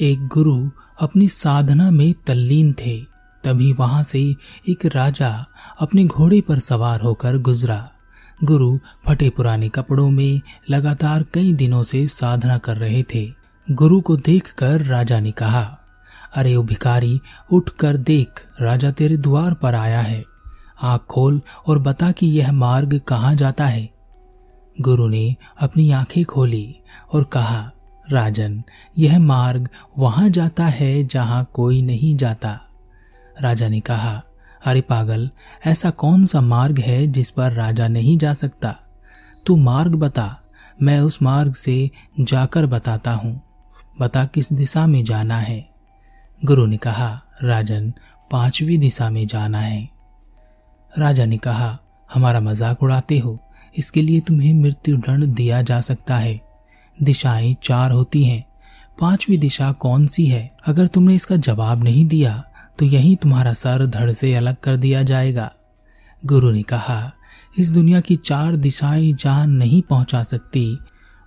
एक गुरु अपनी साधना में तल्लीन थे, तभी वहाँ से एक राजा अपने घोड़े पर सवार होकर गुजरा। गुरु फटे पुराने कपड़ों में लगातार कई दिनों से साधना कर रहे थे। गुरु को देखकर राजा ने कहा, अरे, ओ भिखारी उठकर देख, राजा तेरे द्वार पर आया है। आँख खोल और बता कि यह मार्ग कहाँ जाता है? गुरु ने अपनी आँखें खोली और कहा राजन, यह मार्ग वहाँ जाता है जहाँ कोई नहीं जाता। राजा ने कहा, अरे पागल, ऐसा कौन सा मार्ग है जिस पर राजा नहीं जा सकता? तू मार्ग बता, मैं उस मार्ग से जाकर बताता हूँ। बता किस दिशा में जाना है। गुरु ने कहा, राजन, पांचवी दिशा में जाना है। राजा ने कहा, हमारा मज़ाक उड़ाते हो, इसके लिए तुम्हें मृत्यु दंड दिया जा सकता है। दिशाएँ चार होती हैं। पांचवी दिशा कौन सी है? अगर तुमने इसका जवाब नहीं दिया तो यही तुम्हारा सर धड़ से अलग कर दिया जाएगा। गुरु ने कहा, इस दुनिया की चार दिशाएँ जहाँ नहीं पहुँचा सकती।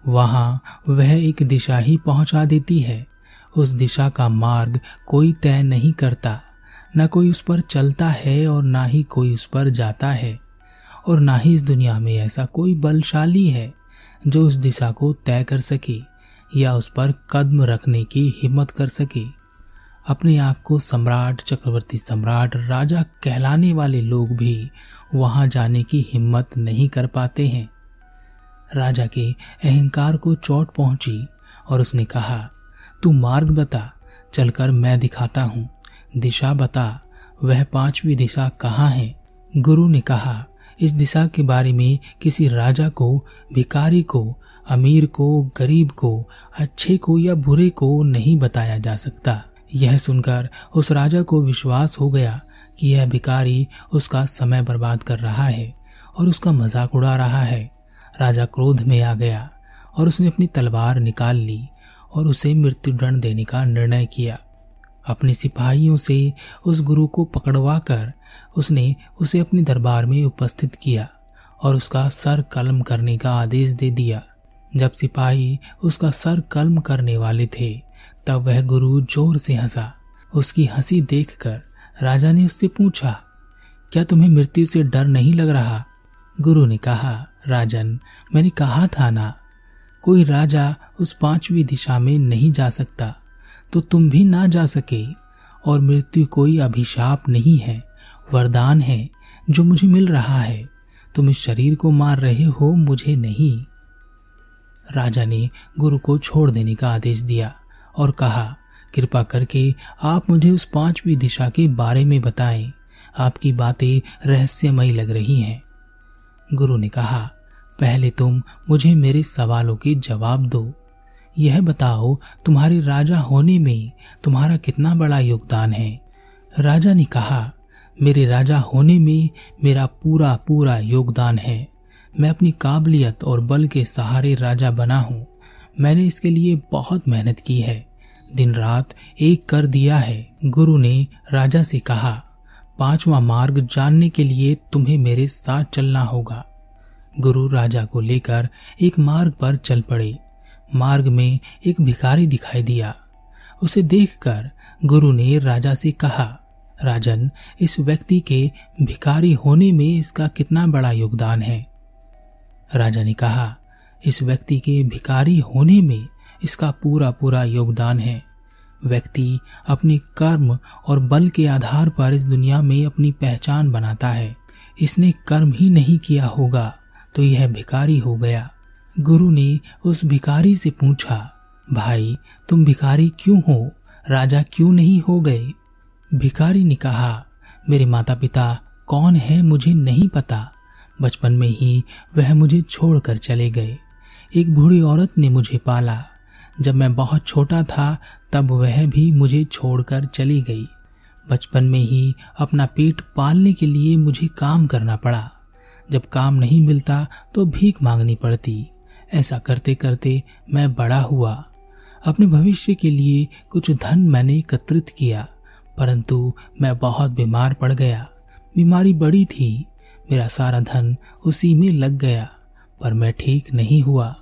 वहाँ वह एक दिशा ही पहुँचा देती है। उस दिशा का मार्ग कोई तय नहीं करता। न कोई उस पर चलता है और ना ही कोई उस पर जाता है। और ना ही इस दुनिया में ऐसा कोई बलशाली है। जो उस दिशा को तय कर सके या उस पर कदम रखने की हिम्मत कर सके। अपने आप को सम्राट, चक्रवर्ती सम्राट, राजा कहलाने वाले लोग भी वहाँ जाने की हिम्मत नहीं कर पाते हैं। राजा के अहंकार को चोट पहुँची और उसने कहा, तू मार्ग बता, चलकर मैं दिखाता हूँ। दिशा बता, वह पांचवी दिशा कहाँ है? गुरु ने कहा इस दिशा के बारे में किसी राजा को भिकारी को, अमीर को, गरीब को, अच्छे को या बुरे को नहीं बताया जा सकता। यह सुनकर उस राजा को विश्वास हो गया कि यह भिकारी उसका समय बर्बाद कर रहा है और उसका मज़ाक उड़ा रहा है। राजा क्रोध में आ गया और उसने अपनी तलवार निकाल ली और उसे मृत्युदंड देने का निर्णय किया। अपने सिपाहियों से उस गुरु को पकड़वा कर उसने उसे अपने दरबार में उपस्थित किया और उसका सर कलम करने का आदेश दे दिया। जब सिपाही उसका सर कलम करने वाले थे, तब वह गुरु ज़ोर से हंसा। उसकी हँसी देखकर राजा ने उससे पूछा, क्या तुम्हें मृत्यु से डर नहीं लग रहा? गुरु ने कहा, राजन, मैंने कहा था ना, कोई राजा उस पांचवी दिशा में नहीं जा सकता। तो तुम भी ना जा सके, और मृत्यु कोई अभिशाप नहीं है, वरदान है, जो मुझे मिल रहा है। तुम इस शरीर को मार रहे हो, मुझे नहीं। राजा ने गुरु को छोड़ देने का आदेश दिया और कहा, कृपा करके आप मुझे उस पांचवी दिशा के बारे में बताएँ। आपकी बातें रहस्यमयी लग रही हैं। गुरु ने कहा, पहले तुम मुझे मेरे सवालों के जवाब दो। यह बताओ, तुम्हारे राजा होने में तुम्हारा कितना बड़ा योगदान है? राजा ने कहा, मेरे राजा होने में मेरा पूरा पूरा योगदान है। मैं अपनी काबिलियत और बल के सहारे राजा बना हूँ। मैंने इसके लिए बहुत मेहनत की है। दिन रात एक कर दिया है, गुरु ने राजा से कहा। पांचवा मार्ग जानने के लिए तुम्हें मेरे साथ चलना होगा। गुरु राजा को लेकर एक मार्ग पर चल पड़े। मार्ग में एक भिखारी दिखाई दिया। उसे देखकर गुरु ने राजा से कहा, राजन, इस व्यक्ति के भिखारी होने में इसका कितना बड़ा योगदान है? राजा ने कहा, इस व्यक्ति के भिखारी होने में इसका पूरा पूरा योगदान है। व्यक्ति अपने कर्म और बल के आधार पर इस दुनिया में अपनी पहचान बनाता है। इसने कर्म ही नहीं किया होगा तो यह भिखारी हो गया। गुरु ने उस भिखारी से पूछा, भाई, तुम भिखारी क्यों हो? राजा क्यों नहीं हो गए? भिखारी ने कहा, मेरे माता पिता कौन है मुझे नहीं पता। बचपन में ही वह मुझे छोड़कर चले गए। एक बूढ़ी औरत ने मुझे पाला। जब मैं बहुत छोटा था, तब वह भी मुझे छोड़कर चली गई। बचपन में ही अपना पेट पालने के लिए मुझे काम करना पड़ा। जब काम नहीं मिलता तो भीख मांगनी पड़ती। ऐसा करते करते मैं बड़ा हुआ। अपने भविष्य के लिए कुछ धन मैंने एकत्रित किया, परंतु मैं बहुत बीमार पड़ गया। बीमारी बड़ी थी। मेरा सारा धन उसी में लग गया, पर मैं ठीक नहीं हुआ।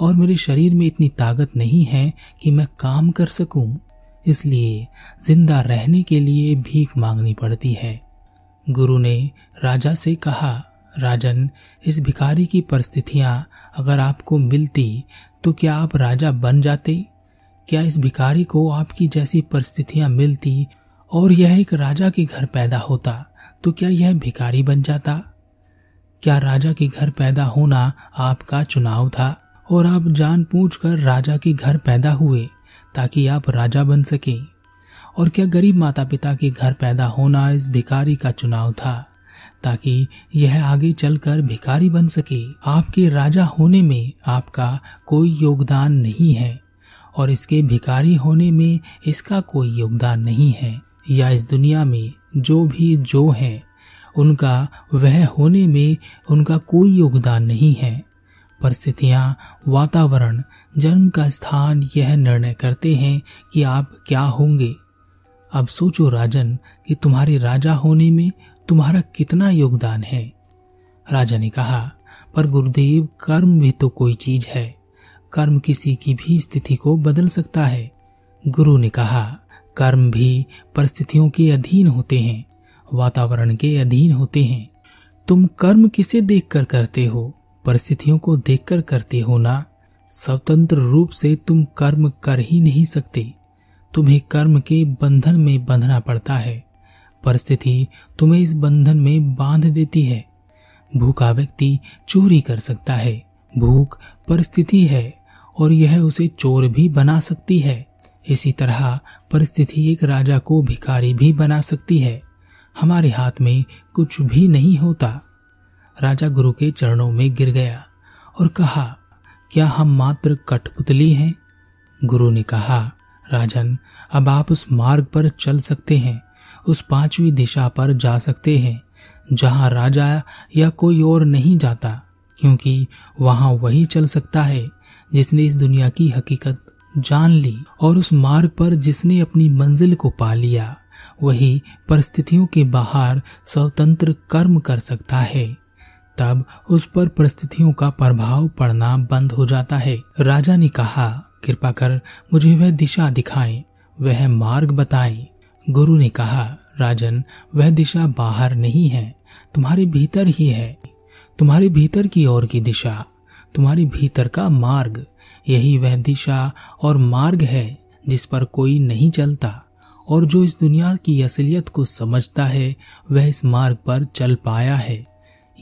और मेरे शरीर में इतनी ताकत नहीं है कि मैं काम कर सकूँ। इसलिए ज़िंदा रहने के लिए भीख मांगनी पड़ती है। गुरु ने राजा से कहा, राजन, इस भिखारी की परिस्थितियाँ अगर आपको मिलती तो क्या आप राजा बन जाते? क्या इस भिखारी को आपकी जैसी परिस्थितियाँ मिलती और यह एक राजा के घर पैदा होता तो क्या यह भिखारी बन जाता? क्या राजा के घर पैदा होना आपका चुनाव था और आप जान पूछ कर राजा के घर पैदा हुए, ताकि आप राजा बन सके? और क्या गरीब माता पिता के घर पैदा होना इस भिखारी का चुनाव था? ताकि यह आगे चलकर भिखारी बन सके। आपके राजा होने में आपका कोई योगदान नहीं है, और इसके भिखारी होने में इसका कोई योगदान नहीं है, या इस दुनिया में जो भी जो है, उनका, वह होने में उनका कोई योगदान नहीं है। परिस्थितियाँ, वातावरण, जन्म का स्थान यह निर्णय करते हैं कि आप क्या होंगे। अब सोचो राजन, कि तुम्हारे राजा होने में तुम्हारा कितना योगदान है? राजा ने कहा, पर गुरुदेव, कर्म भी तो कोई चीज़ है। कर्म किसी की भी स्थिति को बदल सकता है। गुरु ने कहा, कर्म भी परिस्थितियों के अधीन होते हैं, वातावरण के अधीन होते हैं। तुम कर्म किसे देखकर करते हो? परिस्थितियों को देखकर करते हो ना? स्वतंत्र रूप से तुम कर्म कर ही नहीं सकते। तुम्हें कर्म के बंधन में बंधना पड़ता है। परिस्थिति तुम्हें इस बंधन में बाँध देती है। भूखा व्यक्ति चोरी कर सकता है। भूख परिस्थिति है और यह उसे चोर भी बना सकती है। इसी तरह परिस्थिति एक राजा को भिखारी भी बना सकती है। हमारे हाथ में कुछ भी नहीं होता। राजा गुरु के चरणों में गिर गया और कहा, क्या हम मात्र कठपुतली हैं? गुरु ने कहा, राजन, अब आप उस मार्ग पर चल सकते हैं। उस पांचवी दिशा पर जा सकते हैं, जहाँ राजा या कोई और नहीं जाता, क्योंकि वहाँ वही चल सकता है, जिसने इस दुनिया की हकीकत जान ली और उस मार्ग पर जिसने अपनी मंजिल को पा लिया, वही परिस्थितियों के बाहर स्वतंत्र कर्म कर सकता है। तब उस पर परिस्थितियों का प्रभाव पड़ना बंद हो जाता है। राजा ने कहा, कृपा कर मुझे वह दिशा दिखाएँ, वह मार्ग बताएँ। गुरु ने कहा, राजन, वह दिशा बाहर नहीं है, तुम्हारे भीतर ही है। तुम्हारे भीतर की ओर की दिशा, तुम्हारे भीतर का मार्ग, यही वह दिशा और मार्ग है जिस पर कोई नहीं चलता, और जो इस दुनिया की असलियत को समझता है, वह इस मार्ग पर चल पाया है।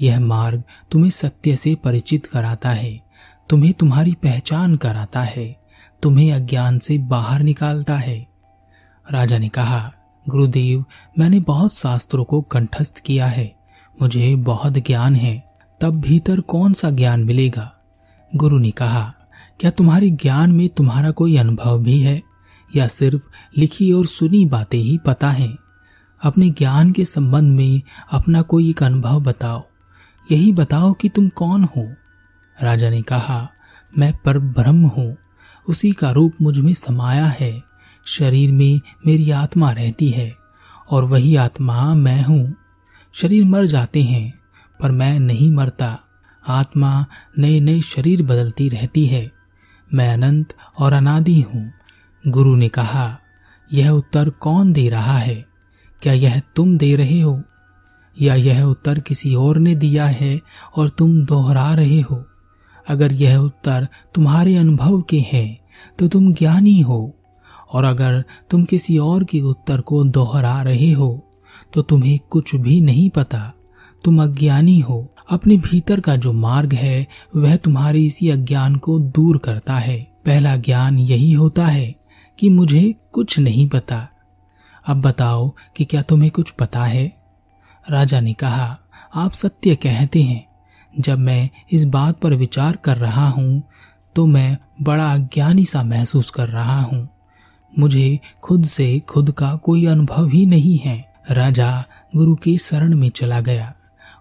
यह मार्ग तुम्हें सत्य से परिचित कराता है, तुम्हें तुम्हारी पहचान कराता है, तुम्हें अज्ञान से बाहर निकालता है। राजा ने कहा गुरुदेव, मैंने बहुत शास्त्रों को कंठस्थ किया है। मुझे बहुत ज्ञान है, तब भीतर कौन सा ज्ञान मिलेगा? गुरु ने कहा, क्या तुम्हारे ज्ञान में तुम्हारा कोई अनुभव भी है? या सिर्फ़ लिखी और सुनी बातें ही पता है? अपने ज्ञान के संबंध में अपना कोई एक अनुभव बताओ। यही बताओ कि तुम कौन हो? राजा ने कहा, मैं पर ब्रह्म हूँ, उसी का रूप मुझमें समाया है। शरीर में मेरी आत्मा रहती है, और वही आत्मा मैं हूँ। शरीर मर जाते हैं, पर मैं नहीं मरता। आत्मा नए नए शरीर बदलती रहती है। मैं अनंत और अनादि हूँ। गुरु ने कहा, यह उत्तर कौन दे रहा है? क्या यह तुम दे रहे हो? या यह उत्तर किसी और ने दिया है और तुम दोहरा रहे हो? अगर यह उत्तर तुम्हारे अनुभव के हैं तो तुम ज्ञानी हो। और अगर तुम किसी और के उत्तर को दोहरा रहे हो तो तुम्हें कुछ भी नहीं पता। तुम अज्ञानी हो। अपने भीतर का जो मार्ग है, वह तुम्हारे इसी अज्ञान को दूर करता है। पहला ज्ञान यही होता है कि मुझे कुछ नहीं पता। अब बताओ कि क्या तुम्हें कुछ पता है? राजा ने कहा, आप सत्य कहते हैं। जब मैं इस बात पर विचार कर रहा हूँ तो मैं बड़ा अज्ञानी सा महसूस कर रहा हूँ। मुझे खुद से खुद का कोई अनुभव ही नहीं है। राजा गुरु के शरण में चला गया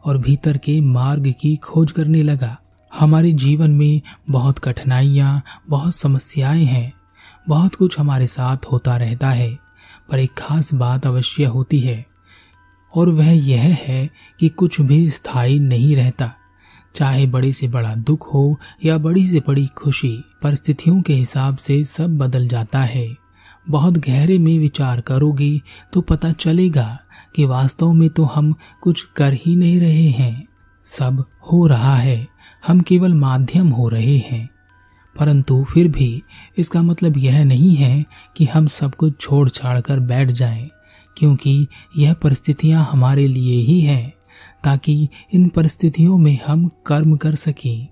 और भीतर के मार्ग की खोज करने लगा। हमारे जीवन में बहुत कठिनाइयाँ, बहुत समस्याएँ हैं। बहुत कुछ हमारे साथ होता रहता है, पर एक खास बात अवश्य होती है। और वह यह है कि कुछ भी स्थायी नहीं रहता। चाहे बड़े से बड़ा दुख हो या बड़ी से बड़ी खुशी, परिस्थितियों के हिसाब से सब बदल जाता है। बहुत गहरे में विचार करोगे तो पता चलेगा कि वास्तव में तो हम कुछ कर ही नहीं रहे हैं। सब हो रहा है। हम केवल माध्यम हो रहे हैं। परंतु फिर भी इसका मतलब यह नहीं है कि हम सब कुछ छोड़ छाड़ कर बैठ जाएँ, क्योंकि यह परिस्थितियाँ हमारे लिए ही हैं ताकि इन परिस्थितियों में हम कर्म कर सकें।